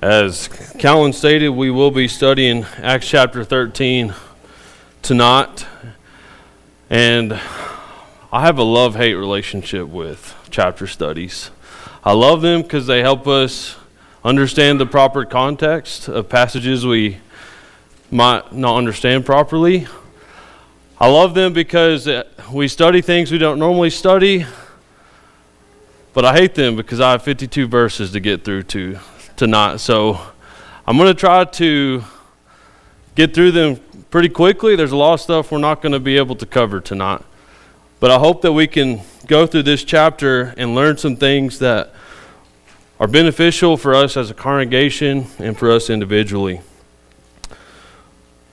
As Callan stated, we will be studying Acts chapter 13 tonight. And I have a love hate relationship with chapter studies. I love them because they help us understand the proper context of passages we might not understand properly. I love them because uh, we study things we don't normally study. But I hate them because I have 52 verses to get through to tonight. So I'm going to try to get through them pretty quickly. There's a lot of stuff we're not going to be able to cover tonight. But I hope that we can go through this chapter and learn some things that are beneficial for us as a congregation and for us individually.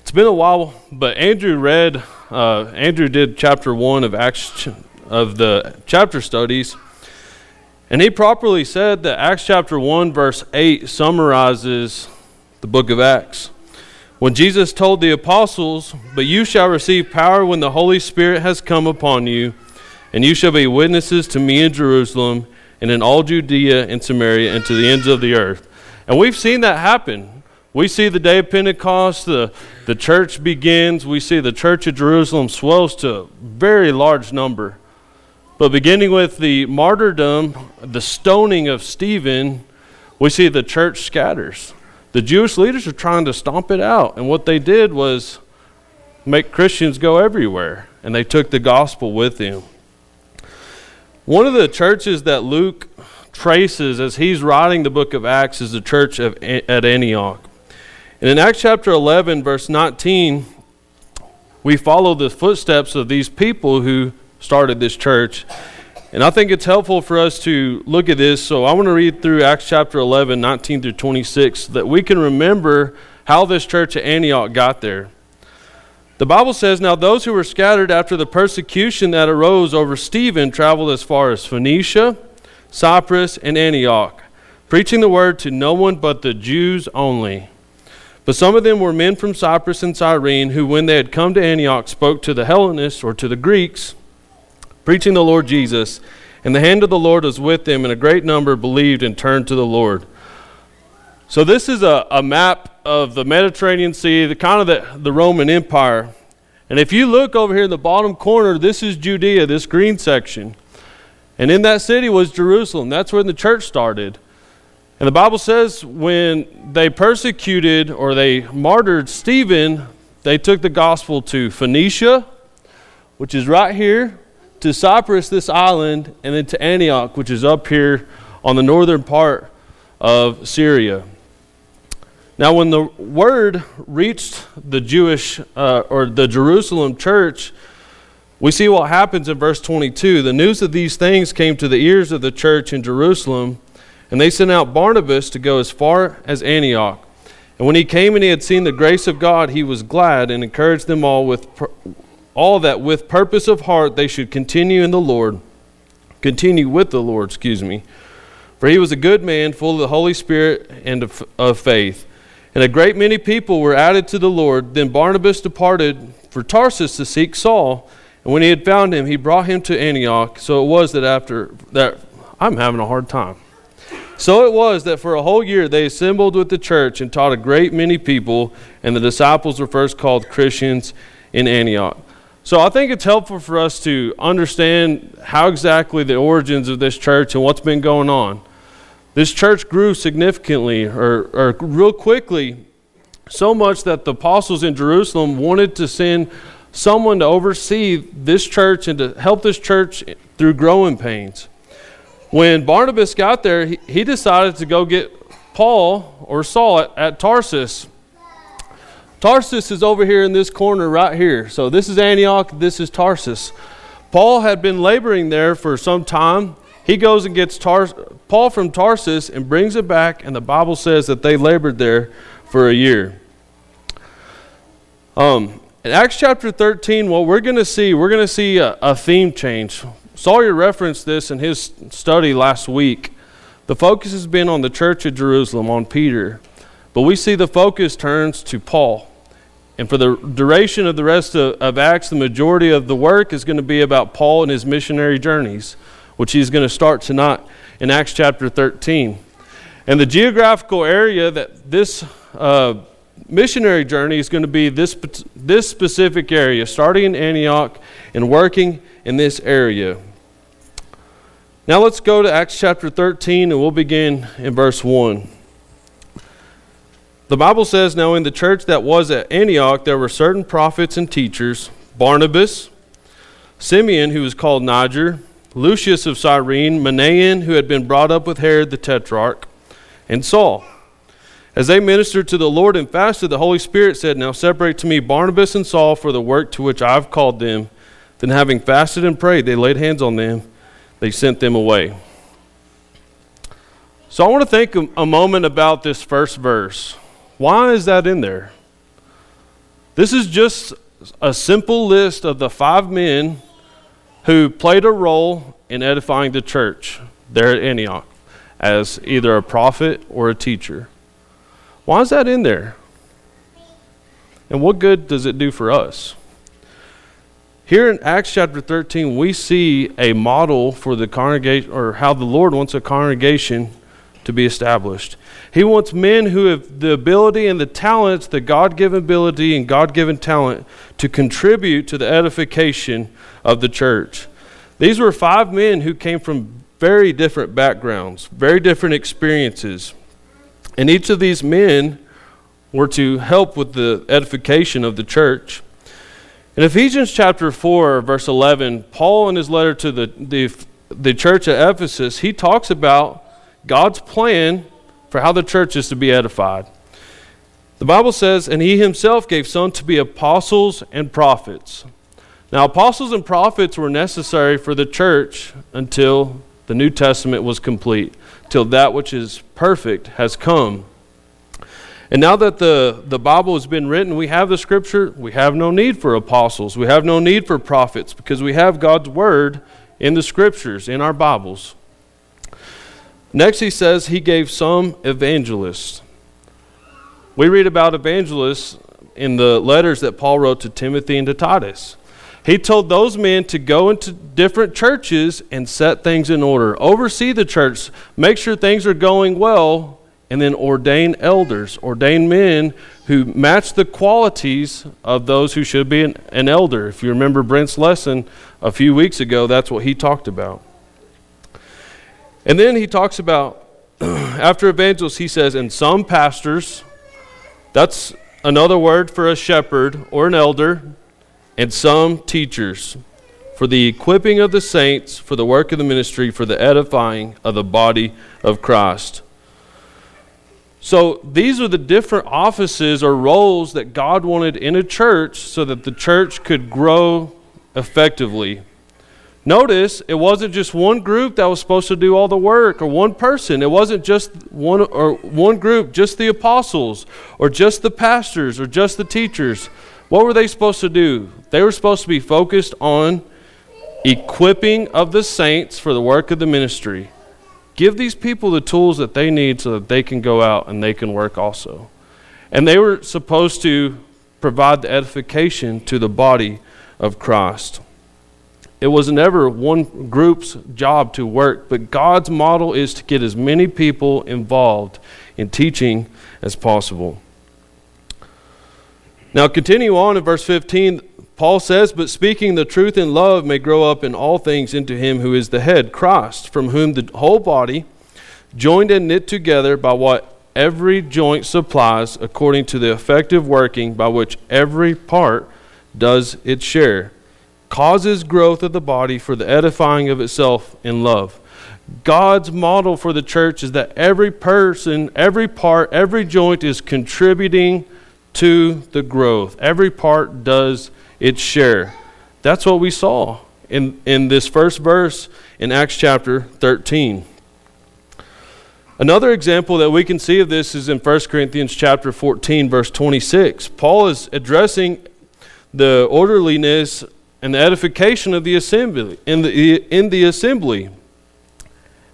It's been a while, but Andrew read, uh, Andrew did chapter one of Acts of the chapter studies. And he properly said that Acts chapter 1, verse 8 summarizes the book of Acts. When Jesus told the apostles, But you shall receive power when the Holy Spirit has come upon you, and you shall be witnesses to me in Jerusalem and in all Judea and Samaria and to the ends of the earth. And we've seen that happen. We see the day of Pentecost, the, the church begins. We see the church of Jerusalem swells to a very large number. But beginning with the martyrdom, the stoning of Stephen, we see the church scatters. The Jewish leaders are trying to stomp it out. And what they did was make Christians go everywhere. And they took the gospel with them. One of the churches that Luke traces as he's writing the book of Acts is the church of, at Antioch. And in Acts chapter 11, verse 19, we follow the footsteps of these people who started this church. And I think it's helpful for us to look at this. So I want to read through Acts chapter 11, 19 through 26, so that we can remember how this church at Antioch got there. The Bible says, Now those who were scattered after the persecution that arose over Stephen traveled as far as Phoenicia, Cyprus, and Antioch, preaching the word to no one but the Jews only. But some of them were men from Cyprus and Cyrene, who, when they had come to Antioch, spoke to the Hellenists or to the Greeks preaching the Lord Jesus. And the hand of the Lord was with them, and a great number believed and turned to the Lord. So, this is a, a map of the Mediterranean Sea, the kind of the, the Roman Empire. And if you look over here in the bottom corner, this is Judea, this green section. And in that city was Jerusalem. That's where the church started. And the Bible says when they persecuted or they martyred Stephen, they took the gospel to Phoenicia, which is right here, to Cyprus, this island, and then to Antioch, which is up here on the northern part of Syria. Now, when the word reached the Jewish uh, or the Jerusalem church, we see what happens in verse 22. The news of these things came to the ears of the church in Jerusalem, and they sent out Barnabas to go as far as Antioch. And when he came and he had seen the grace of God, he was glad and encouraged them all with all that with purpose of heart they should continue in the Lord, continue with the Lord, excuse me. For he was a good man, full of the Holy Spirit and of, of faith. And a great many people were added to the Lord. Then Barnabas departed for Tarsus to seek Saul. And when he had found him, he brought him to Antioch. So it was that after that, I'm having a hard time. So it was that for a whole year they assembled with the church and taught a great many people, and the disciples were first called Christians in Antioch. So I think it's helpful for us to understand how exactly the origins of this church and what's been going on. This church grew significantly or, or real quickly, so much that the apostles in Jerusalem wanted to send someone to oversee this church and to help this church through growing pains. When Barnabas got there, he, he decided to go get Paul or Saul at, at Tarsus Tarsus is over here in this corner right here. So this is Antioch, this is Tarsus. Paul had been laboring there for some time. He goes and gets Tar- Paul from Tarsus and brings it back, and the Bible says that they labored there for a year. Um, in Acts chapter 13, what we're going to see, we're going to see a, a theme change. Sawyer referenced this in his study last week. The focus has been on the church of Jerusalem, on Peter. But we see the focus turns to Paul. And for the duration of the rest of, of, Acts, the majority of the work is going to be about Paul and his missionary journeys, which he's going to start tonight in Acts chapter 13. And the geographical area that this uh, missionary journey is going to be this, this specific area, starting in Antioch and working in this area. Now let's go to Acts chapter 13 and we'll begin in verse 1. The Bible says, Now in the church that was at Antioch, there were certain prophets and teachers Barnabas, Simeon, who was called Niger, Lucius of Cyrene, Manaen, who had been brought up with Herod the Tetrarch, and Saul. As they ministered to the Lord and fasted, the Holy Spirit said, Now separate to me Barnabas and Saul for the work to which I have called them. Then, having fasted and prayed, they laid hands on them, they sent them away. So, I want to think a moment about this first verse. Why is that in there? This is just a simple list of the five men who played a role in edifying the church there at Antioch as either a prophet or a teacher. Why is that in there? And what good does it do for us? Here in Acts chapter 13, we see a model for the congregation, or how the Lord wants a congregation to be established. He wants men who have the ability and the talents, the God given ability and God given talent to contribute to the edification of the church. These were five men who came from very different backgrounds, very different experiences. And each of these men were to help with the edification of the church. In Ephesians chapter 4, verse 11, Paul, in his letter to the, the, the church at Ephesus, he talks about God's plan for how the church is to be edified. The Bible says, And he himself gave some to be apostles and prophets. Now, apostles and prophets were necessary for the church until the New Testament was complete, till that which is perfect has come. And now that the, the Bible has been written, we have the scripture, we have no need for apostles, we have no need for prophets, because we have God's word in the scriptures, in our Bibles. Next, he says he gave some evangelists. We read about evangelists in the letters that Paul wrote to Timothy and to Titus. He told those men to go into different churches and set things in order, oversee the church, make sure things are going well, and then ordain elders, ordain men who match the qualities of those who should be an, an elder. If you remember Brent's lesson a few weeks ago, that's what he talked about. And then he talks about, after evangelists, he says, and some pastors, that's another word for a shepherd or an elder, and some teachers for the equipping of the saints, for the work of the ministry, for the edifying of the body of Christ. So these are the different offices or roles that God wanted in a church so that the church could grow effectively. Notice it wasn't just one group that was supposed to do all the work or one person. It wasn't just one or one group, just the apostles or just the pastors or just the teachers. What were they supposed to do? They were supposed to be focused on equipping of the saints for the work of the ministry. Give these people the tools that they need so that they can go out and they can work also. And they were supposed to provide the edification to the body of Christ. It was never one group's job to work, but God's model is to get as many people involved in teaching as possible. Now, continue on in verse 15. Paul says, But speaking the truth in love may grow up in all things into him who is the head, Christ, from whom the whole body, joined and knit together by what every joint supplies, according to the effective working by which every part does its share causes growth of the body for the edifying of itself in love. God's model for the church is that every person, every part, every joint is contributing to the growth. Every part does its share. That's what we saw in, in this first verse in Acts chapter 13. Another example that we can see of this is in 1 Corinthians chapter 14 verse 26. Paul is addressing the orderliness and the edification of the assembly in the in the assembly.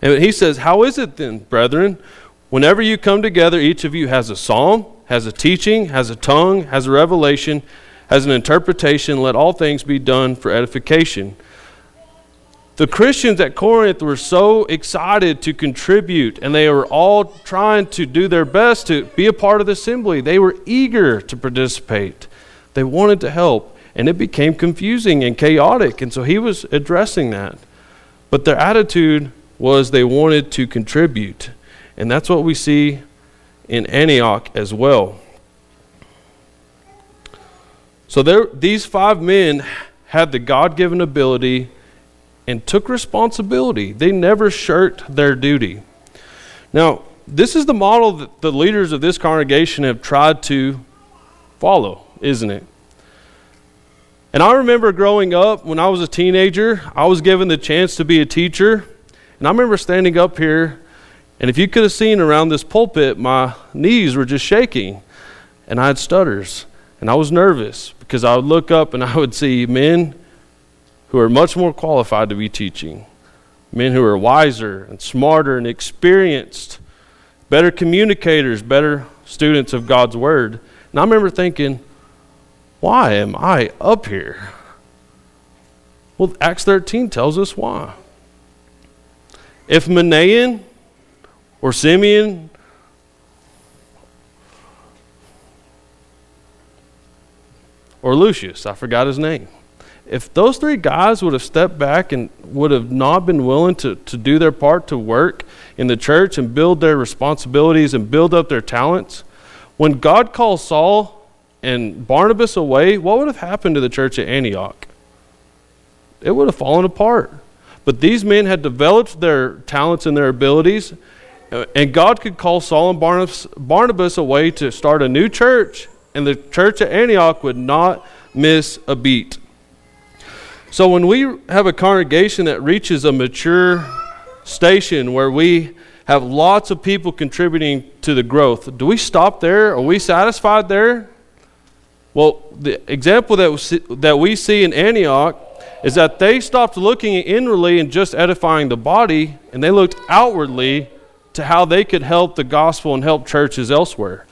And he says, "How is it then, brethren, whenever you come together, each of you has a psalm, has a teaching, has a tongue, has a revelation, has an interpretation, let all things be done for edification." The Christians at Corinth were so excited to contribute, and they were all trying to do their best to be a part of the assembly. They were eager to participate, they wanted to help, and it became confusing and chaotic. And so he was addressing that. But their attitude was they wanted to contribute. And that's what we see in Antioch as well. So there, these five men had the God given ability and took responsibility. They never shirked their duty. Now, this is the model that the leaders of this congregation have tried to follow, isn't it? And I remember growing up when I was a teenager, I was given the chance to be a teacher. And I remember standing up here, and if you could have seen around this pulpit, my knees were just shaking, and I had stutters, and I was nervous because I would look up and I would see men who are much more qualified to be teaching, men who are wiser and smarter and experienced, better communicators, better students of God's Word. And I remember thinking, why am I up here? Well, Acts 13 tells us why. If Manaen or Simeon or Lucius, I forgot his name, if those three guys would have stepped back and would have not been willing to, to do their part to work in the church and build their responsibilities and build up their talents, when God calls Saul and Barnabas away, what would have happened to the church at Antioch? It would have fallen apart. But these men had developed their talents and their abilities, uh, and God could call Saul and Barnabas, Barnabas away to start a new church, and the church at Antioch would not miss a beat. So when we have a congregation that reaches a mature station where we have lots of people contributing to the growth, do we stop there? Are we satisfied there? Well, the example that we see, that we see in Antioch is that they stopped looking inwardly and just edifying the body, and they looked outwardly to how they could help the gospel and help churches elsewhere.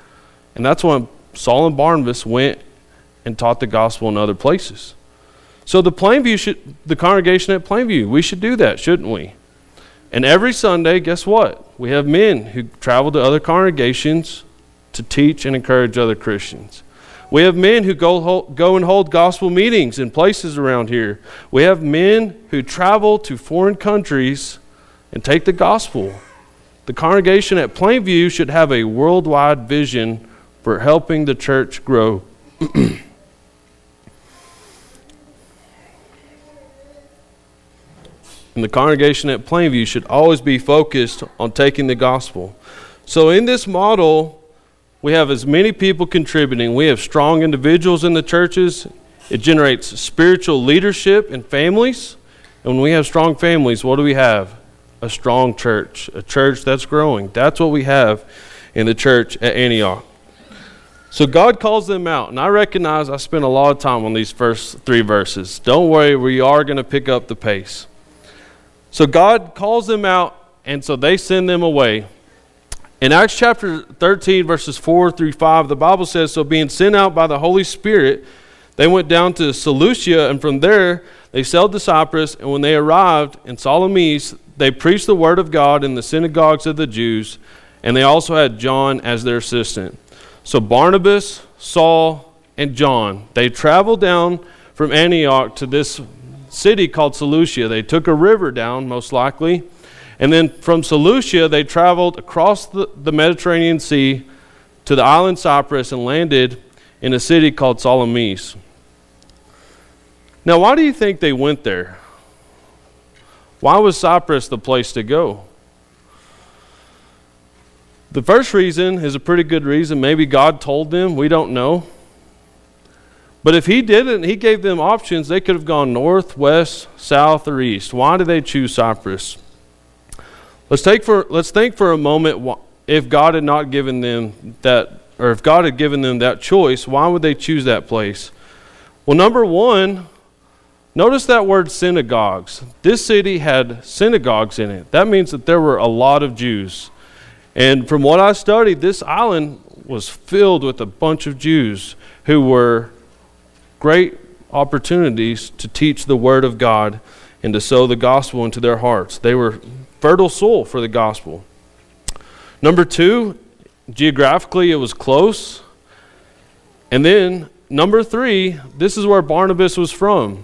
And that's when Saul and Barnabas went and taught the gospel in other places. So the Plainview should, the congregation at Plainview, we should do that, shouldn't we? And every Sunday, guess what? We have men who travel to other congregations to teach and encourage other Christians. We have men who go, go and hold gospel meetings in places around here. We have men who travel to foreign countries and take the gospel. The congregation at Plainview should have a worldwide vision for helping the church grow. And the congregation at Plainview should always be focused on taking the gospel. So, in this model, we have as many people contributing. We have strong individuals in the churches. It generates spiritual leadership in families. And when we have strong families, what do we have? A strong church, a church that's growing. That's what we have in the church at Antioch. So God calls them out. And I recognize I spent a lot of time on these first three verses. Don't worry, we are going to pick up the pace. So God calls them out, and so they send them away. In Acts chapter 13, verses 4 through 5, the Bible says So being sent out by the Holy Spirit, they went down to Seleucia, and from there they sailed to Cyprus. And when they arrived in Salamis, they preached the word of God in the synagogues of the Jews, and they also had John as their assistant. So Barnabas, Saul, and John, they traveled down from Antioch to this city called Seleucia. They took a river down, most likely. And then from Seleucia, they traveled across the, the Mediterranean Sea to the island Cyprus and landed in a city called Salamis. Now, why do you think they went there? Why was Cyprus the place to go? The first reason is a pretty good reason. Maybe God told them. We don't know. But if he didn't, he gave them options. They could have gone north, west, south, or east. Why did they choose Cyprus? Let's take for let's think for a moment if God had not given them that or if God had given them that choice, why would they choose that place? Well, number 1, notice that word synagogues. This city had synagogues in it. That means that there were a lot of Jews. And from what I studied, this island was filled with a bunch of Jews who were great opportunities to teach the Word of God and to sow the gospel into their hearts. They were fertile soil for the gospel. Number two, geographically, it was close. And then, number three, this is where Barnabas was from.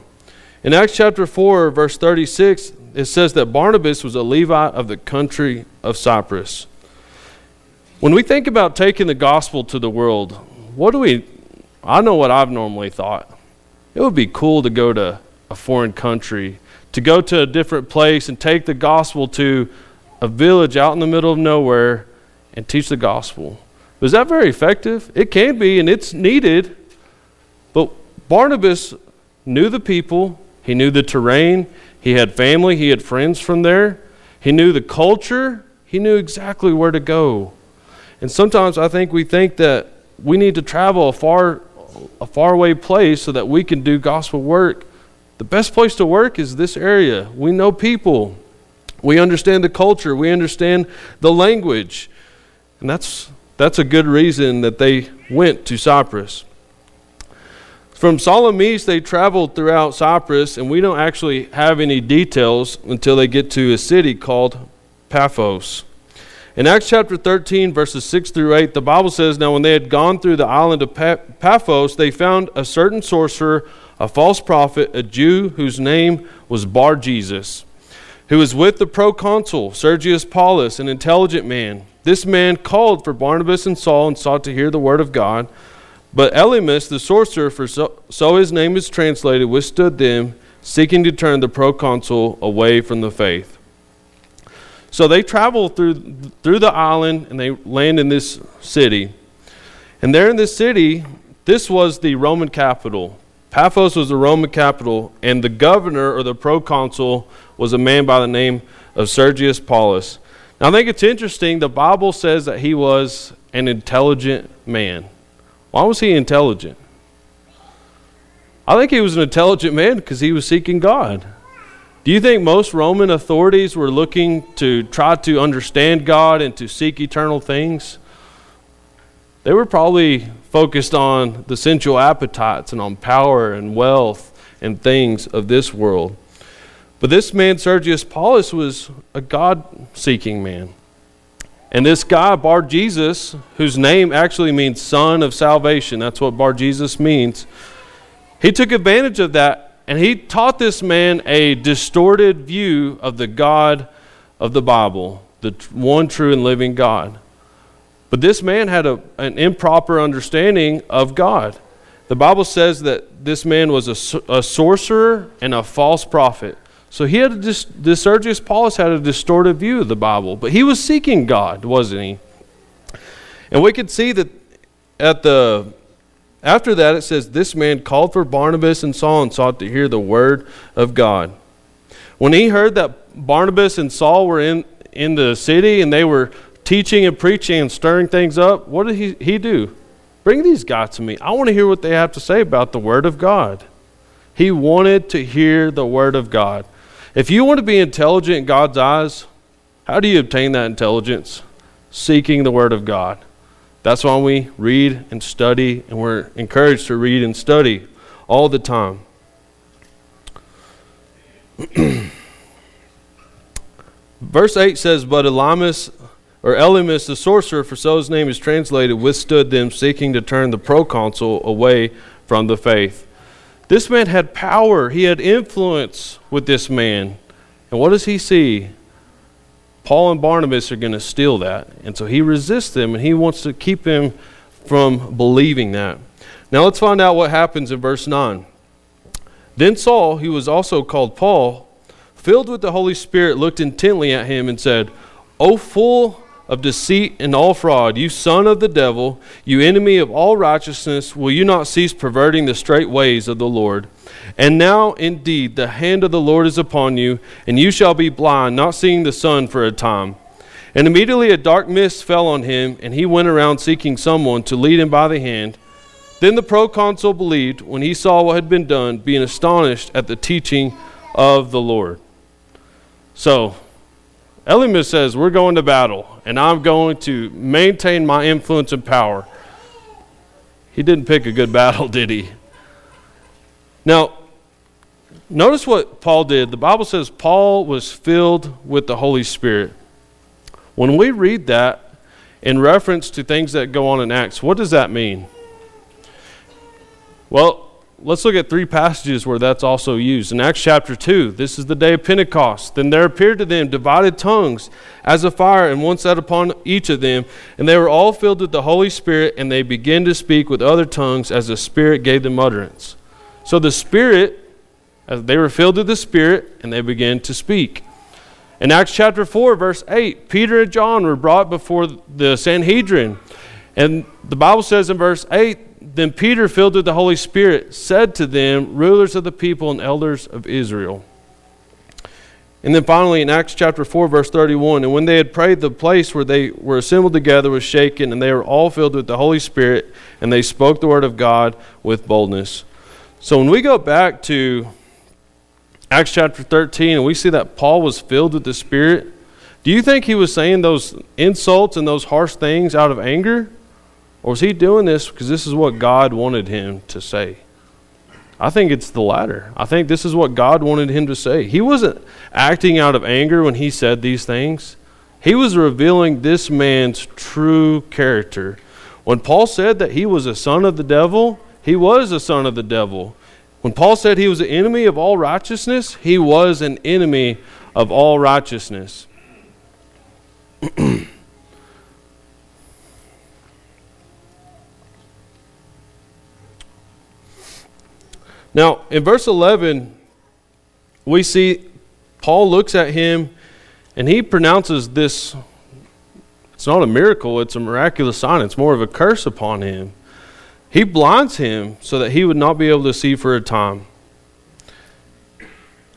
In Acts chapter 4, verse 36, it says that Barnabas was a Levite of the country of Cyprus. When we think about taking the gospel to the world, what do we. I know what I've normally thought. It would be cool to go to a foreign country, to go to a different place and take the gospel to a village out in the middle of nowhere and teach the gospel. Was that very effective? It can be, and it's needed. But Barnabas knew the people, he knew the terrain, he had family, he had friends from there, he knew the culture, he knew exactly where to go. And sometimes I think we think that we need to travel a far a faraway place so that we can do gospel work. The best place to work is this area. We know people. We understand the culture. We understand the language. And that's that's a good reason that they went to Cyprus. From Salamis, they traveled throughout Cyprus, and we don't actually have any details until they get to a city called Paphos. In Acts chapter 13, verses 6 through 8, the Bible says, Now when they had gone through the island of Paphos, they found a certain sorcerer, a false prophet, a Jew whose name was Bar Jesus, who was with the proconsul Sergius Paulus, an intelligent man. This man called for Barnabas and Saul and sought to hear the word of God. But Elymas, the sorcerer, for so, so his name is translated, withstood them, seeking to turn the proconsul away from the faith. So they travel through, through the island and they land in this city. And there in this city, this was the Roman capital. Paphos was the Roman capital, and the governor or the proconsul was a man by the name of Sergius Paulus. Now, I think it's interesting. The Bible says that he was an intelligent man. Why was he intelligent? I think he was an intelligent man because he was seeking God. Do you think most Roman authorities were looking to try to understand God and to seek eternal things? They were probably focused on the sensual appetites and on power and wealth and things of this world. But this man, Sergius Paulus, was a God seeking man. And this guy, Bar Jesus, whose name actually means son of salvation, that's what Bar Jesus means, he took advantage of that and he taught this man a distorted view of the God of the Bible, the one true and living God. But this man had a, an improper understanding of God. The Bible says that this man was a, a sorcerer and a false prophet. So he had a dis, this Sergius Paulus had a distorted view of the Bible, but he was seeking God, wasn't he? And we could see that at the after that, it says, This man called for Barnabas and Saul and sought to hear the word of God. When he heard that Barnabas and Saul were in, in the city and they were teaching and preaching and stirring things up, what did he, he do? Bring these guys to me. I want to hear what they have to say about the word of God. He wanted to hear the word of God. If you want to be intelligent in God's eyes, how do you obtain that intelligence? Seeking the word of God. That's why we read and study, and we're encouraged to read and study all the time. Verse 8 says, But Elymas, or Elymas the sorcerer, for so his name is translated, withstood them, seeking to turn the proconsul away from the faith. This man had power, he had influence with this man. And what does he see? Paul and Barnabas are going to steal that. And so he resists them and he wants to keep them from believing that. Now let's find out what happens in verse 9. Then Saul, who was also called Paul, filled with the Holy Spirit, looked intently at him and said, O full of deceit and all fraud, you son of the devil, you enemy of all righteousness, will you not cease perverting the straight ways of the Lord? And now, indeed, the hand of the Lord is upon you, and you shall be blind, not seeing the sun for a time. And immediately a dark mist fell on him, and he went around seeking someone to lead him by the hand. Then the proconsul believed when he saw what had been done, being astonished at the teaching of the Lord. So, Elymas says, We're going to battle, and I'm going to maintain my influence and power. He didn't pick a good battle, did he? Now, notice what Paul did. The Bible says Paul was filled with the Holy Spirit. When we read that in reference to things that go on in Acts, what does that mean? Well, let's look at three passages where that's also used. In Acts chapter 2, this is the day of Pentecost. Then there appeared to them divided tongues as a fire, and one sat upon each of them. And they were all filled with the Holy Spirit, and they began to speak with other tongues as the Spirit gave them utterance. So the Spirit, as they were filled with the Spirit, and they began to speak. In Acts chapter 4, verse 8, Peter and John were brought before the Sanhedrin. And the Bible says in verse 8, then Peter, filled with the Holy Spirit, said to them, Rulers of the people and elders of Israel. And then finally, in Acts chapter 4, verse 31, and when they had prayed, the place where they were assembled together was shaken, and they were all filled with the Holy Spirit, and they spoke the word of God with boldness. So when we go back to Acts chapter 13, and we see that Paul was filled with the Spirit, do you think he was saying those insults and those harsh things out of anger? Or was he doing this because this is what God wanted him to say? I think it's the latter. I think this is what God wanted him to say. He wasn't acting out of anger when he said these things, he was revealing this man's true character. When Paul said that he was a son of the devil, he was a son of the devil. When Paul said he was an enemy of all righteousness, he was an enemy of all righteousness. Now, in verse 11, we see Paul looks at him and he pronounces this it's not a miracle, it's a miraculous sign. It's more of a curse upon him. He blinds him so that he would not be able to see for a time.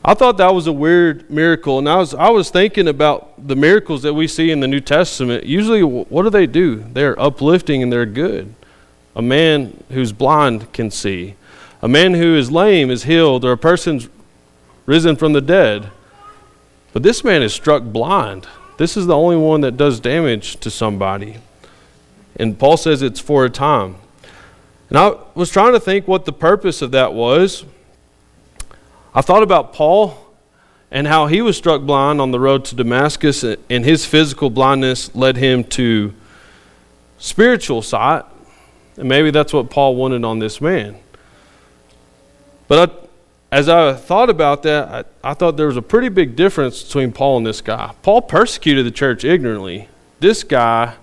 I thought that was a weird miracle, and I was I was thinking about the miracles that we see in the New Testament. Usually, what do they do? They're uplifting and they're good. A man who's blind can see. A man who is lame is healed, or a person's risen from the dead. But this man is struck blind. This is the only one that does damage to somebody. And Paul says it's for a time. And I was trying to think what the purpose of that was. I thought about Paul and how he was struck blind on the road to Damascus, and his physical blindness led him to spiritual sight. And maybe that's what Paul wanted on this man. But I, as I thought about that, I, I thought there was a pretty big difference between Paul and this guy. Paul persecuted the church ignorantly. This guy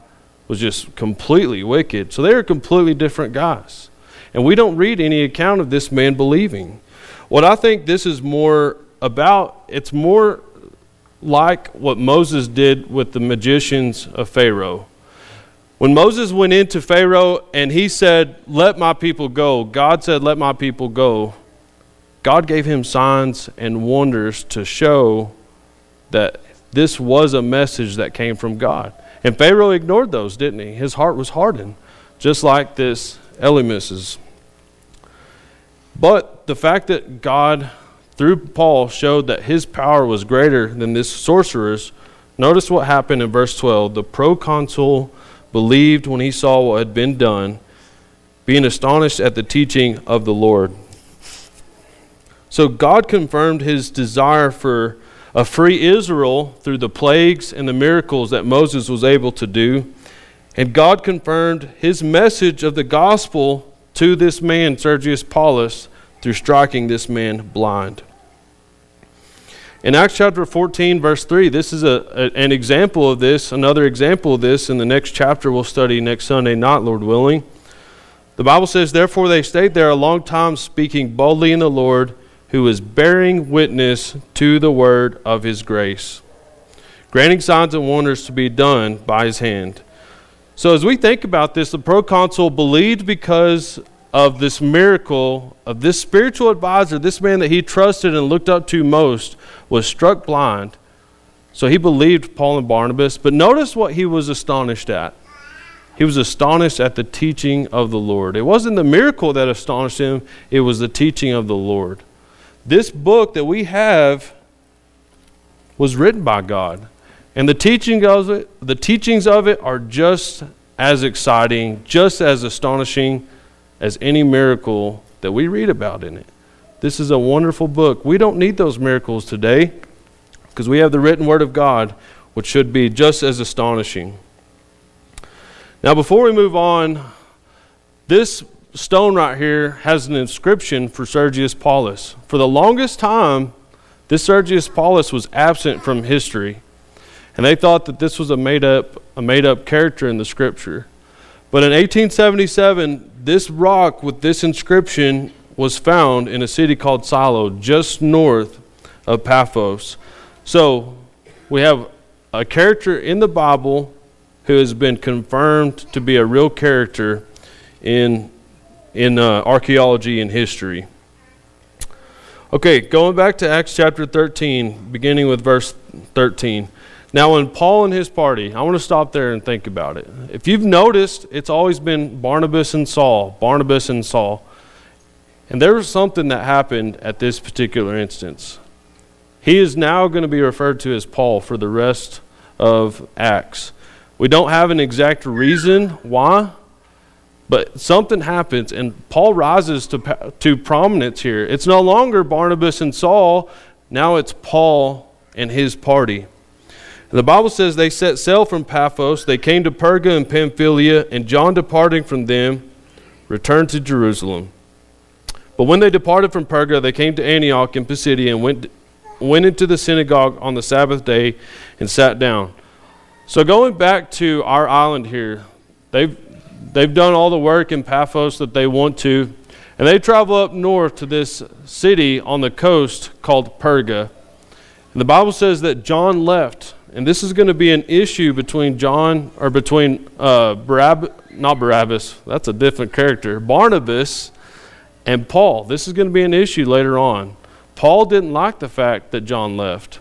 was just completely wicked. So they are completely different guys. And we don't read any account of this man believing. What I think this is more about, it's more like what Moses did with the magicians of Pharaoh. When Moses went into Pharaoh and he said, Let my people go, God said, Let my people go. God gave him signs and wonders to show that this was a message that came from God. And Pharaoh ignored those, didn't he? His heart was hardened, just like this Elymas's. But the fact that God, through Paul, showed that his power was greater than this sorcerer's, notice what happened in verse 12. The proconsul believed when he saw what had been done, being astonished at the teaching of the Lord. So God confirmed his desire for a free Israel through the plagues and the miracles that Moses was able to do. And God confirmed his message of the gospel to this man, Sergius Paulus, through striking this man blind. In Acts chapter 14, verse 3, this is a, a, an example of this, another example of this in the next chapter we'll study next Sunday, not Lord willing. The Bible says, Therefore they stayed there a long time, speaking boldly in the Lord who is bearing witness to the word of his grace, granting signs and wonders to be done by his hand. So, as we think about this, the proconsul believed because of this miracle of this spiritual advisor, this man that he trusted and looked up to most, was struck blind. So he believed Paul and Barnabas. But notice what he was astonished at. He was astonished at the teaching of the Lord. It wasn't the miracle that astonished him, it was the teaching of the Lord. This book that we have was written by God. And the teaching of it, the teachings of it are just as exciting, just as astonishing as any miracle that we read about in it. This is a wonderful book. We don't need those miracles today because we have the written word of God, which should be just as astonishing. Now, before we move on, this stone right here has an inscription for Sergius Paulus. For the longest time, this Sergius Paulus was absent from history, and they thought that this was a made up a made up character in the scripture. But in 1877, this rock with this inscription was found in a city called Silo, just north of Paphos. So we have a character in the Bible who has been confirmed to be a real character in, in uh, archaeology and history. Okay, going back to Acts chapter 13, beginning with verse 13. Now, when Paul and his party, I want to stop there and think about it. If you've noticed, it's always been Barnabas and Saul, Barnabas and Saul. And there was something that happened at this particular instance. He is now going to be referred to as Paul for the rest of Acts. We don't have an exact reason why, but something happens, and Paul rises to, to prominence here. It's no longer Barnabas and Saul, now it's Paul and his party. The Bible says they set sail from Paphos. They came to Perga and Pamphylia, and John, departing from them, returned to Jerusalem. But when they departed from Perga, they came to Antioch in Pisidia and went, went into the synagogue on the Sabbath day and sat down. So, going back to our island here, they've, they've done all the work in Paphos that they want to, and they travel up north to this city on the coast called Perga. And the Bible says that John left and this is going to be an issue between John or between uh, Barab, not Barabbas, that's a different character, Barnabas and Paul. This is going to be an issue later on. Paul didn't like the fact that John left.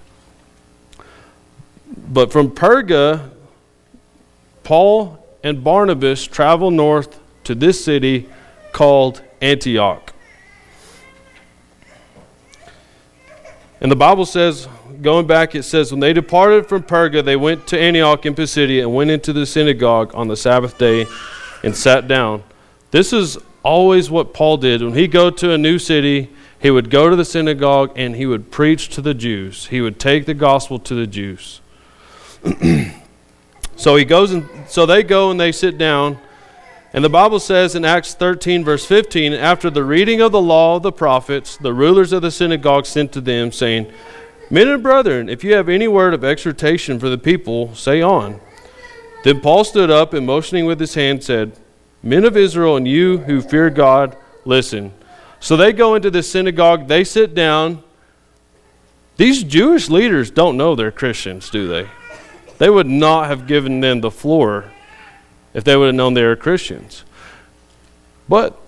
But from Perga, Paul and Barnabas travel north to this city called Antioch. And the Bible says going back, it says, When they departed from Perga, they went to Antioch in Pisidia and went into the synagogue on the Sabbath day and sat down. This is always what Paul did. When he go to a new city, he would go to the synagogue and he would preach to the Jews. He would take the gospel to the Jews. so he goes and so they go and they sit down. And the Bible says in Acts 13, verse 15, after the reading of the law of the prophets, the rulers of the synagogue sent to them, saying, Men and brethren, if you have any word of exhortation for the people, say on. Then Paul stood up and motioning with his hand said, Men of Israel and you who fear God, listen. So they go into the synagogue, they sit down. These Jewish leaders don't know they're Christians, do they? They would not have given them the floor if they would have known they were Christians. But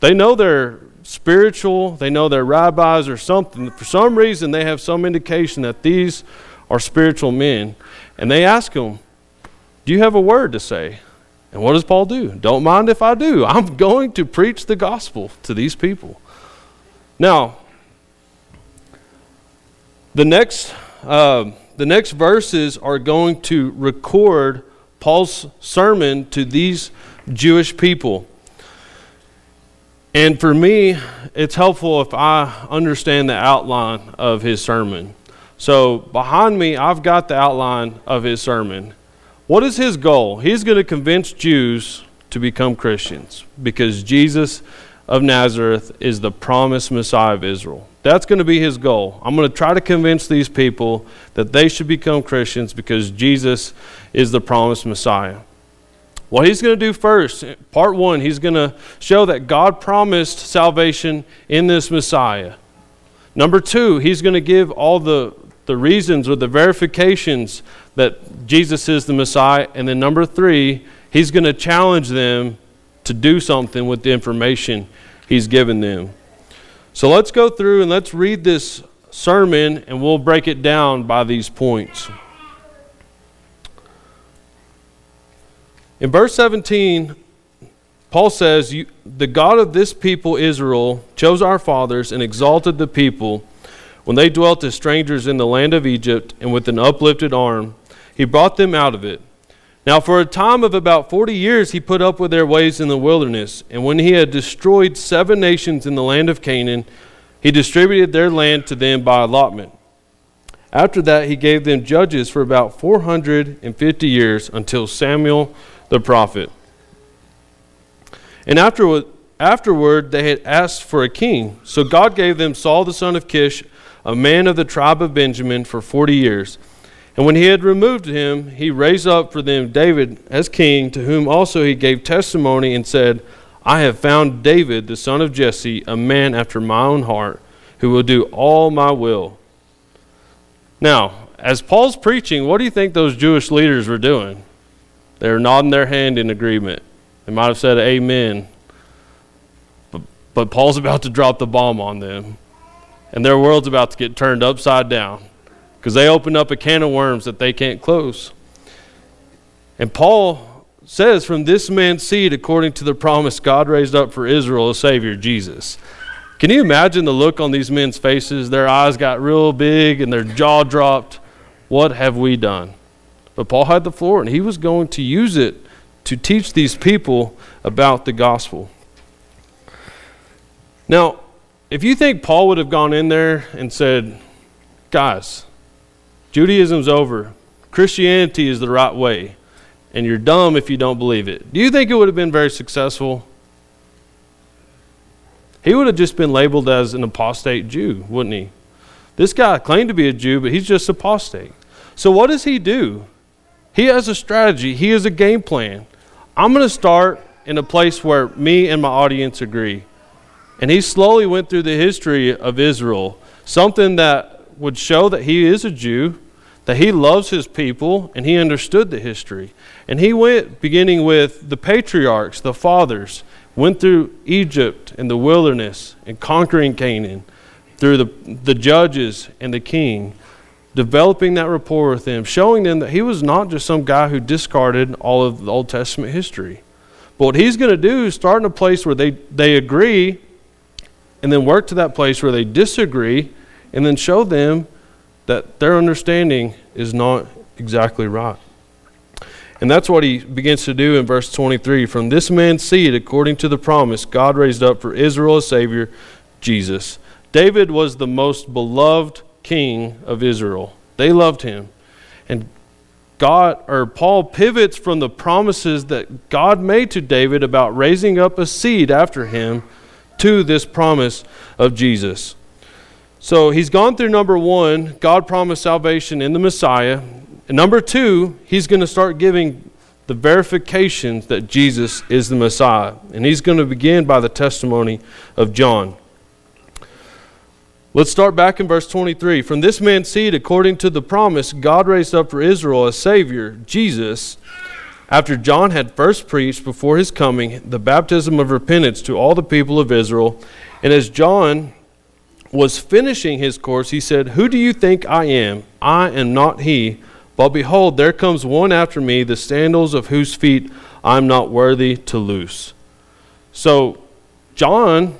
they know they're spiritual, they know they're rabbis or something. For some reason, they have some indication that these are spiritual men. And they ask him, Do you have a word to say? And what does Paul do? Don't mind if I do. I'm going to preach the gospel to these people. Now, the next, uh, the next verses are going to record Paul's sermon to these Jewish people. And for me, it's helpful if I understand the outline of his sermon. So behind me, I've got the outline of his sermon. What is his goal? He's going to convince Jews to become Christians because Jesus of Nazareth is the promised Messiah of Israel. That's going to be his goal. I'm going to try to convince these people that they should become Christians because Jesus is the promised Messiah. What he's going to do first, part one, he's going to show that God promised salvation in this Messiah. Number two, he's going to give all the, the reasons or the verifications that Jesus is the Messiah. And then number three, he's going to challenge them to do something with the information he's given them. So let's go through and let's read this sermon and we'll break it down by these points. In verse 17, Paul says, The God of this people, Israel, chose our fathers and exalted the people when they dwelt as strangers in the land of Egypt, and with an uplifted arm, he brought them out of it. Now, for a time of about forty years, he put up with their ways in the wilderness. And when he had destroyed seven nations in the land of Canaan, He distributed their land to them by allotment. After that, he gave them judges for about 450 years until Samuel the prophet. And afterward, afterward, they had asked for a king. So God gave them Saul the son of Kish, a man of the tribe of Benjamin, for 40 years. And when he had removed him, he raised up for them David as king, to whom also he gave testimony and said, I have found David, the son of Jesse, a man after my own heart, who will do all my will. Now, as Paul's preaching, what do you think those Jewish leaders were doing? They were nodding their hand in agreement. They might have said amen. But, but Paul's about to drop the bomb on them. And their world's about to get turned upside down because they opened up a can of worms that they can't close. And Paul says, From this man's seed, according to the promise God raised up for Israel, a Savior, Jesus. Can you imagine the look on these men's faces? Their eyes got real big and their jaw dropped. What have we done? But Paul had the floor and he was going to use it to teach these people about the gospel. Now, if you think Paul would have gone in there and said, guys, Judaism's over, Christianity is the right way, and you're dumb if you don't believe it, do you think it would have been very successful? He would have just been labeled as an apostate Jew, wouldn't he? This guy claimed to be a Jew, but he's just apostate. So what does he do? He has a strategy, he has a game plan. I'm going to start in a place where me and my audience agree. And he slowly went through the history of Israel, something that would show that he is a Jew, that he loves his people, and he understood the history. And he went beginning with the patriarchs, the fathers, went through Egypt and the wilderness and conquering Canaan, through the, the judges and the king, developing that rapport with them, showing them that he was not just some guy who discarded all of the Old Testament history. But what he's going to do is start in a place where they, they agree and then work to that place where they disagree and then show them that their understanding is not exactly right. And that's what he begins to do in verse 23. From this man's seed, according to the promise, God raised up for Israel a Savior, Jesus. David was the most beloved king of Israel. They loved him. And God or Paul pivots from the promises that God made to David about raising up a seed after him to this promise of Jesus. So he's gone through number 1, God promised salvation in the Messiah. And number two, he's going to start giving the verifications that Jesus is the Messiah. And he's going to begin by the testimony of John. Let's start back in verse 23. From this man's seed, according to the promise, God raised up for Israel a Savior, Jesus, after John had first preached before his coming the baptism of repentance to all the people of Israel. And as John was finishing his course, he said, Who do you think I am? I am not he. But behold, there comes one after me, the sandals of whose feet I am not worthy to loose. So, John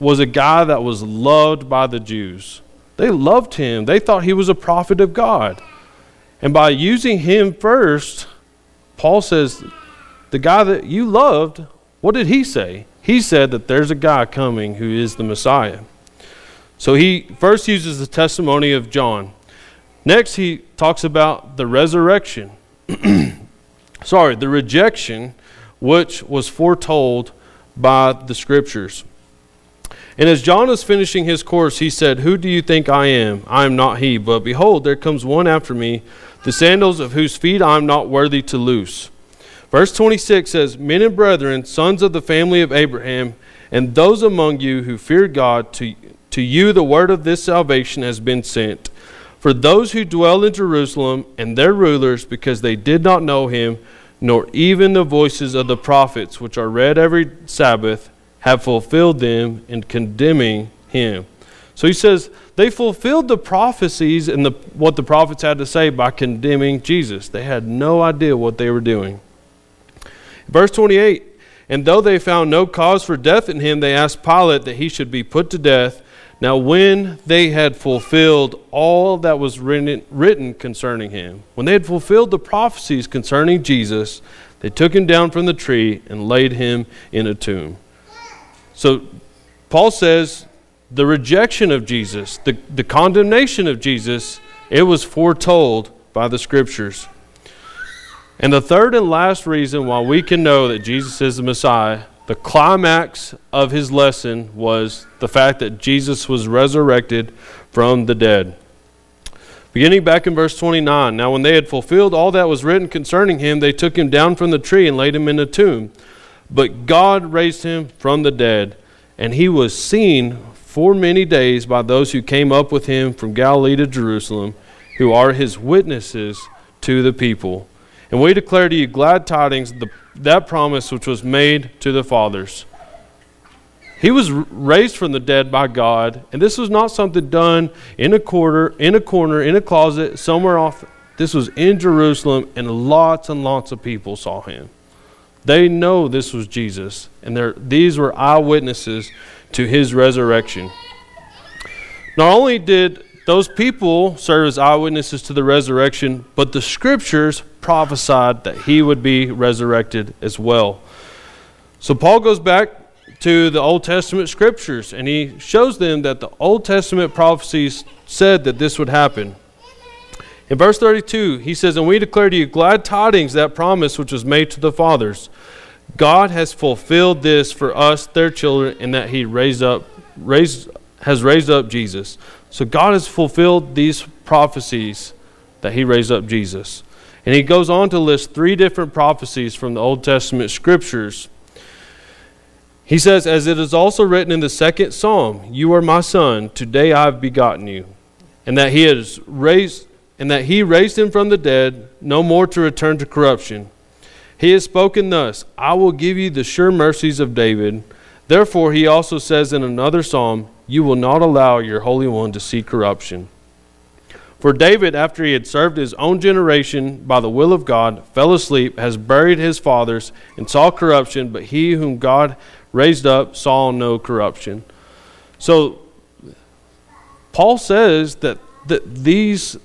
was a guy that was loved by the Jews. They loved him, they thought he was a prophet of God. And by using him first, Paul says, The guy that you loved, what did he say? He said that there's a guy coming who is the Messiah. So he first uses the testimony of John. Next, he talks about the resurrection. Sorry, the rejection which was foretold by the scriptures. And as John was finishing his course, he said, Who do you think I am? I am not he. But behold, there comes one after me, the sandals of whose feet I am not worthy to loose. Verse 26 says, Men and brethren, sons of the family of Abraham, and those among you who fear God, to, to you the word of this salvation has been sent. For those who dwell in Jerusalem and their rulers, because they did not know him, nor even the voices of the prophets, which are read every Sabbath, have fulfilled them in condemning him. So he says they fulfilled the prophecies and the, what the prophets had to say by condemning Jesus. They had no idea what they were doing. Verse 28 And though they found no cause for death in him, they asked Pilate that he should be put to death. Now, when they had fulfilled all that was written, written concerning him, when they had fulfilled the prophecies concerning Jesus, they took him down from the tree and laid him in a tomb. So, Paul says the rejection of Jesus, the, the condemnation of Jesus, it was foretold by the scriptures. And the third and last reason why we can know that Jesus is the Messiah, the climax of his lesson was the fact that Jesus was resurrected from the dead. Beginning back in verse 29 Now, when they had fulfilled all that was written concerning him, they took him down from the tree and laid him in a tomb. But God raised him from the dead, and he was seen for many days by those who came up with him from Galilee to Jerusalem, who are his witnesses to the people. And we declare to you glad tidings, the, that promise which was made to the fathers. He was raised from the dead by God, and this was not something done in a corner, in a corner, in a closet, somewhere off. This was in Jerusalem, and lots and lots of people saw him. They know this was Jesus, and these were eyewitnesses to his resurrection. Not only did those people serve as eyewitnesses to the resurrection, but the scriptures prophesied that he would be resurrected as well. So Paul goes back to the Old Testament scriptures and he shows them that the Old Testament prophecies said that this would happen. In verse 32, he says, And we declare to you glad tidings, that promise which was made to the fathers. God has fulfilled this for us, their children, in that he raised up, raised, has raised up Jesus. So God has fulfilled these prophecies that he raised up Jesus. And he goes on to list three different prophecies from the Old Testament scriptures. He says, As it is also written in the second psalm, You are my son, today I have begotten you. And that he has raised and that he raised him from the dead, no more to return to corruption. He has spoken thus I will give you the sure mercies of David. Therefore, he also says in another psalm, You will not allow your Holy One to see corruption. For David, after he had served his own generation by the will of God, fell asleep, has buried his fathers, and saw corruption, but he whom God raised up saw no corruption. So, Paul says that, that these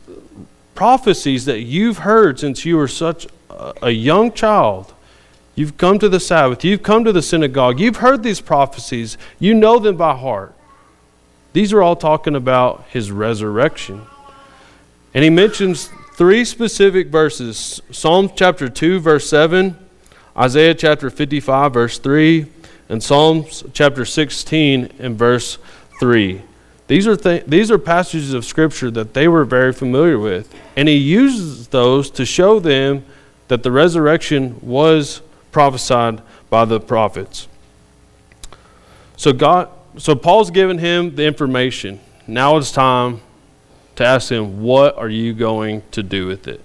prophecies that you've heard since you were such a young child. You've come to the Sabbath, you've come to the synagogue, you've heard these prophecies, you know them by heart. These are all talking about his resurrection. And he mentions three specific verses Psalm chapter 2, verse 7, Isaiah chapter 55, verse 3, and Psalms chapter 16 and verse 3. These are, th- these are passages of Scripture that they were very familiar with. And he uses those to show them that the resurrection was prophesied by the prophets. So God so Paul's given him the information. Now it's time to ask him, what are you going to do with it?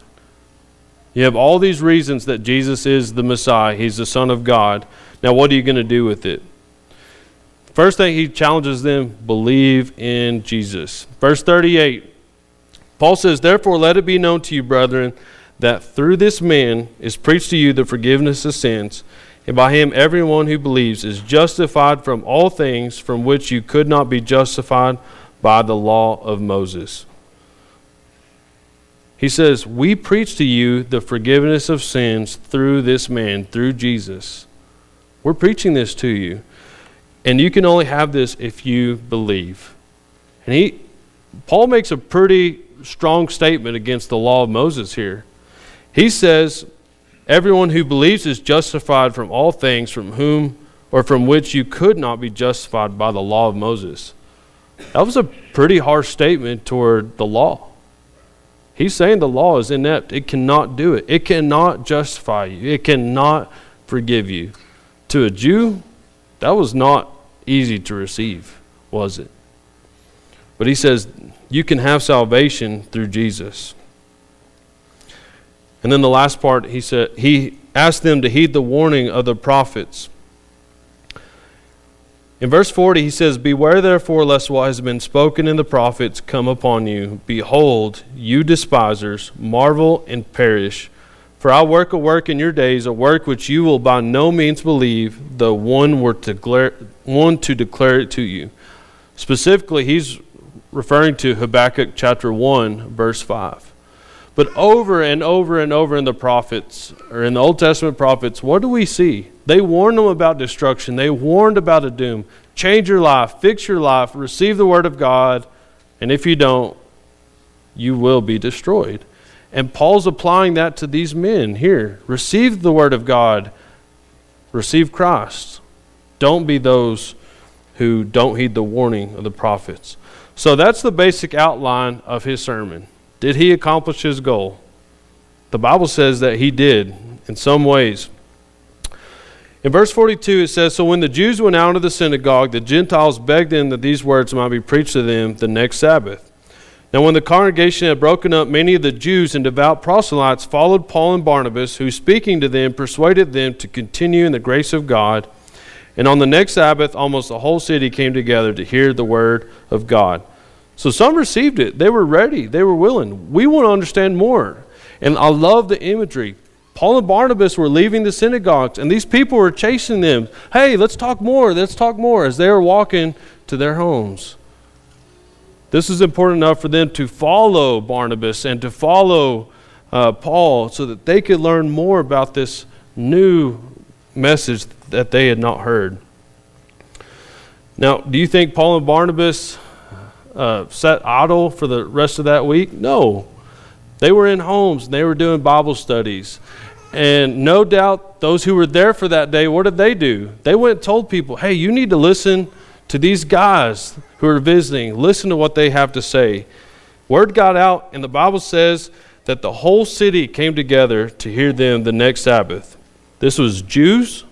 You have all these reasons that Jesus is the Messiah, he's the Son of God. Now what are you going to do with it? First thing he challenges them believe in Jesus. Verse 38 Paul says, Therefore, let it be known to you, brethren, that through this man is preached to you the forgiveness of sins, and by him everyone who believes is justified from all things from which you could not be justified by the law of Moses. He says, We preach to you the forgiveness of sins through this man, through Jesus. We're preaching this to you. And you can only have this if you believe. And he Paul makes a pretty strong statement against the law of Moses here. He says, Everyone who believes is justified from all things from whom or from which you could not be justified by the law of Moses. That was a pretty harsh statement toward the law. He's saying the law is inept. It cannot do it. It cannot justify you. It cannot forgive you. To a Jew, that was not easy to receive, was it? But he says, you can have salvation through Jesus. And then the last part, he said, he asked them to heed the warning of the prophets. In verse 40, he says, Beware therefore lest what has been spoken in the prophets come upon you. Behold, you despisers, marvel and perish. For I work a work in your days, a work which you will by no means believe, though one were to declare, one to declare it to you. Specifically, he's referring to Habakkuk chapter 1, verse 5. But over and over and over in the prophets, or in the Old Testament prophets, what do we see? They warned them about destruction, they warned about a doom. change your life, fix your life, receive the word of God, and if you don't, you will be destroyed. And Paul's applying that to these men here. Receive the word of God, receive Christ. Don't be those who don't heed the warning of the prophets. So that's the basic outline of his sermon. Did he accomplish his goal? The Bible says that he did in some ways. In verse 42, it says So when the Jews went out of the synagogue, the Gentiles begged them that these words might be preached to them the next Sabbath. Now, when the congregation had broken up, many of the Jews and devout proselytes followed Paul and Barnabas, who, speaking to them, persuaded them to continue in the grace of God. And on the next Sabbath, almost the whole city came together to hear the word of God. So some received it. They were ready, they were willing. We want to understand more. And I love the imagery. Paul and Barnabas were leaving the synagogues, and these people were chasing them. Hey, let's talk more, let's talk more, as they were walking to their homes. This is important enough for them to follow Barnabas and to follow uh, Paul so that they could learn more about this new message that they had not heard. Now, do you think Paul and Barnabas uh, sat idle for the rest of that week? No. They were in homes and they were doing Bible studies. And no doubt those who were there for that day, what did they do? They went and told people, hey, you need to listen to these guys who are visiting. Listen to what they have to say. Word got out, and the Bible says that the whole city came together to hear them the next Sabbath. This was Jews,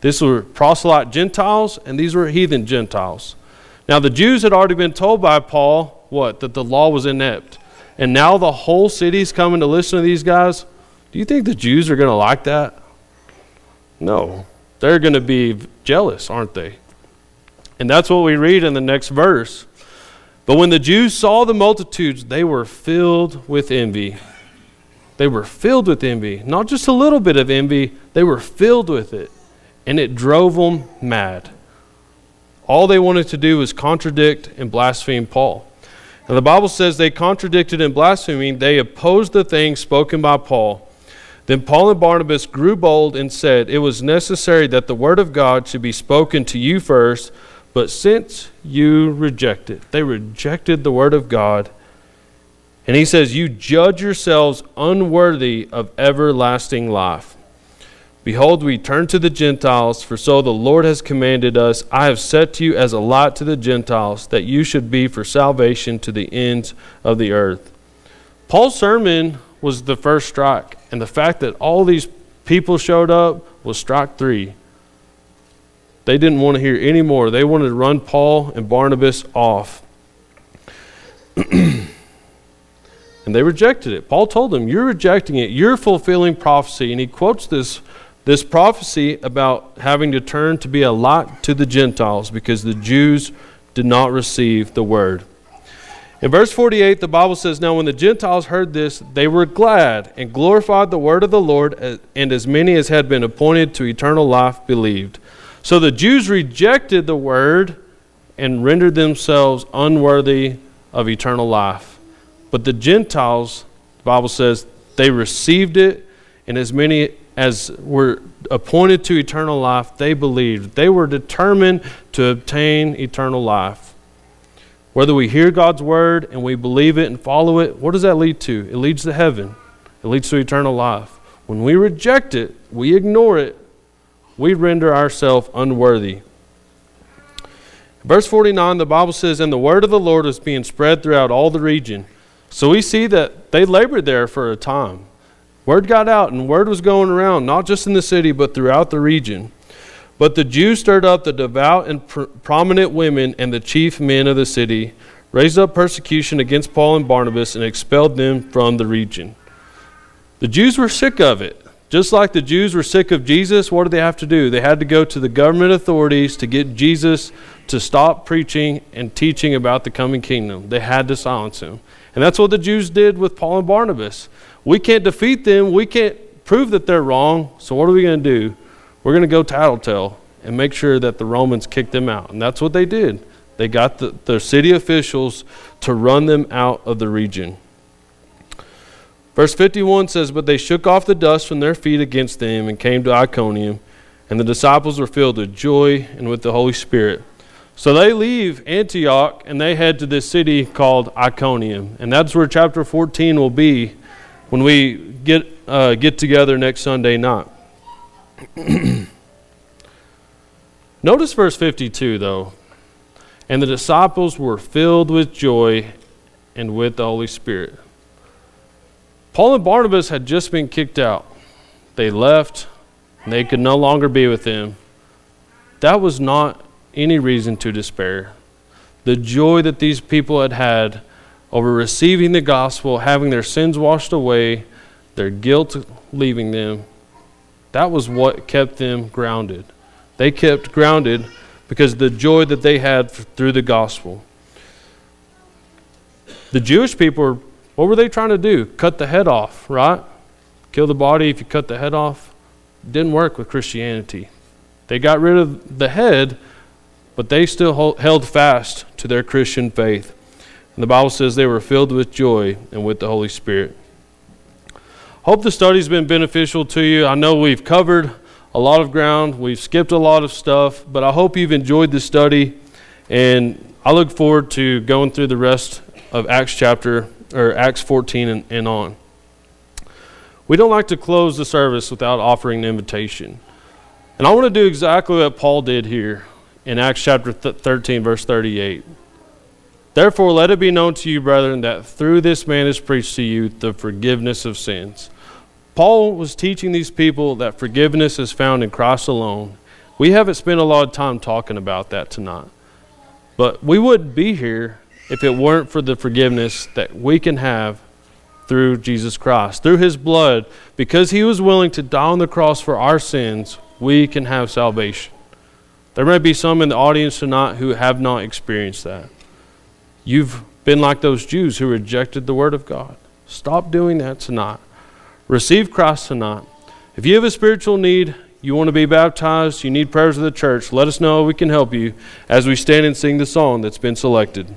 this were proselyte Gentiles, and these were heathen Gentiles. Now, the Jews had already been told by Paul what? That the law was inept. And now the whole city's coming to listen to these guys. Do you think the Jews are going to like that? No. They're going to be jealous, aren't they? And that's what we read in the next verse. But when the Jews saw the multitudes, they were filled with envy. They were filled with envy. Not just a little bit of envy, they were filled with it. And it drove them mad. All they wanted to do was contradict and blaspheme Paul. And the Bible says they contradicted and blasphemed. They opposed the things spoken by Paul then Paul and Barnabas grew bold and said, It was necessary that the word of God should be spoken to you first, but since you reject it, they rejected the word of God. And he says, You judge yourselves unworthy of everlasting life. Behold, we turn to the Gentiles, for so the Lord has commanded us I have set you as a light to the Gentiles, that you should be for salvation to the ends of the earth. Paul's sermon was the first strike. And the fact that all these people showed up was strike three. They didn't want to hear any more. They wanted to run Paul and Barnabas off. and they rejected it. Paul told them, You're rejecting it. You're fulfilling prophecy. And he quotes this, this prophecy about having to turn to be a light to the Gentiles because the Jews did not receive the word. In verse 48, the Bible says, Now when the Gentiles heard this, they were glad and glorified the word of the Lord, and as many as had been appointed to eternal life believed. So the Jews rejected the word and rendered themselves unworthy of eternal life. But the Gentiles, the Bible says, they received it, and as many as were appointed to eternal life, they believed. They were determined to obtain eternal life. Whether we hear God's word and we believe it and follow it, what does that lead to? It leads to heaven, it leads to eternal life. When we reject it, we ignore it, we render ourselves unworthy. Verse 49, the Bible says, And the word of the Lord was being spread throughout all the region. So we see that they labored there for a time. Word got out, and word was going around, not just in the city, but throughout the region. But the Jews stirred up the devout and pr- prominent women and the chief men of the city, raised up persecution against Paul and Barnabas, and expelled them from the region. The Jews were sick of it. Just like the Jews were sick of Jesus, what did they have to do? They had to go to the government authorities to get Jesus to stop preaching and teaching about the coming kingdom. They had to silence him. And that's what the Jews did with Paul and Barnabas. We can't defeat them, we can't prove that they're wrong, so what are we going to do? we're going to go tattletale and make sure that the Romans kick them out. And that's what they did. They got the, city officials to run them out of the region. Verse 51 says, But they shook off the dust from their feet against them and came to Iconium, and the disciples were filled with joy and with the Holy Spirit. So they leave Antioch and they head to this city called Iconium. And that's where chapter 14 will be when we get, uh, get together next Sunday night. Notice verse 52, though. And the disciples were filled with joy and with the Holy Spirit. Paul and Barnabas had just been kicked out. They left, and they could no longer be with them. That was not any reason to despair. The joy that these people had had over receiving the gospel, having their sins washed away, their guilt leaving them, that was what kept them grounded. They kept grounded because the joy that they had through the gospel. The Jewish people, what were they trying to do? Cut the head off, right? Kill the body if you cut the head off. Didn't work with Christianity. They got rid of the head, but they still hold, held fast to their Christian faith. And the Bible says they were filled with joy and with the Holy Spirit. Hope the study's been beneficial to you. I know we've covered a lot of ground, we've skipped a lot of stuff, but I hope you've enjoyed the study. And I look forward to going through the rest of Acts chapter or Acts 14 and, and on. We don't like to close the service without offering an invitation. And I want to do exactly what Paul did here in Acts chapter 13, verse 38. Therefore, let it be known to you, brethren, that through this man is preached to you the forgiveness of sins. Paul was teaching these people that forgiveness is found in Christ alone. We haven't spent a lot of time talking about that tonight. But we wouldn't be here if it weren't for the forgiveness that we can have through Jesus Christ. Through his blood, because he was willing to die on the cross for our sins, we can have salvation. There may be some in the audience tonight who have not experienced that. You've been like those Jews who rejected the Word of God. Stop doing that tonight. Receive Christ tonight. If you have a spiritual need, you want to be baptized, you need prayers of the church, let us know we can help you as we stand and sing the song that's been selected.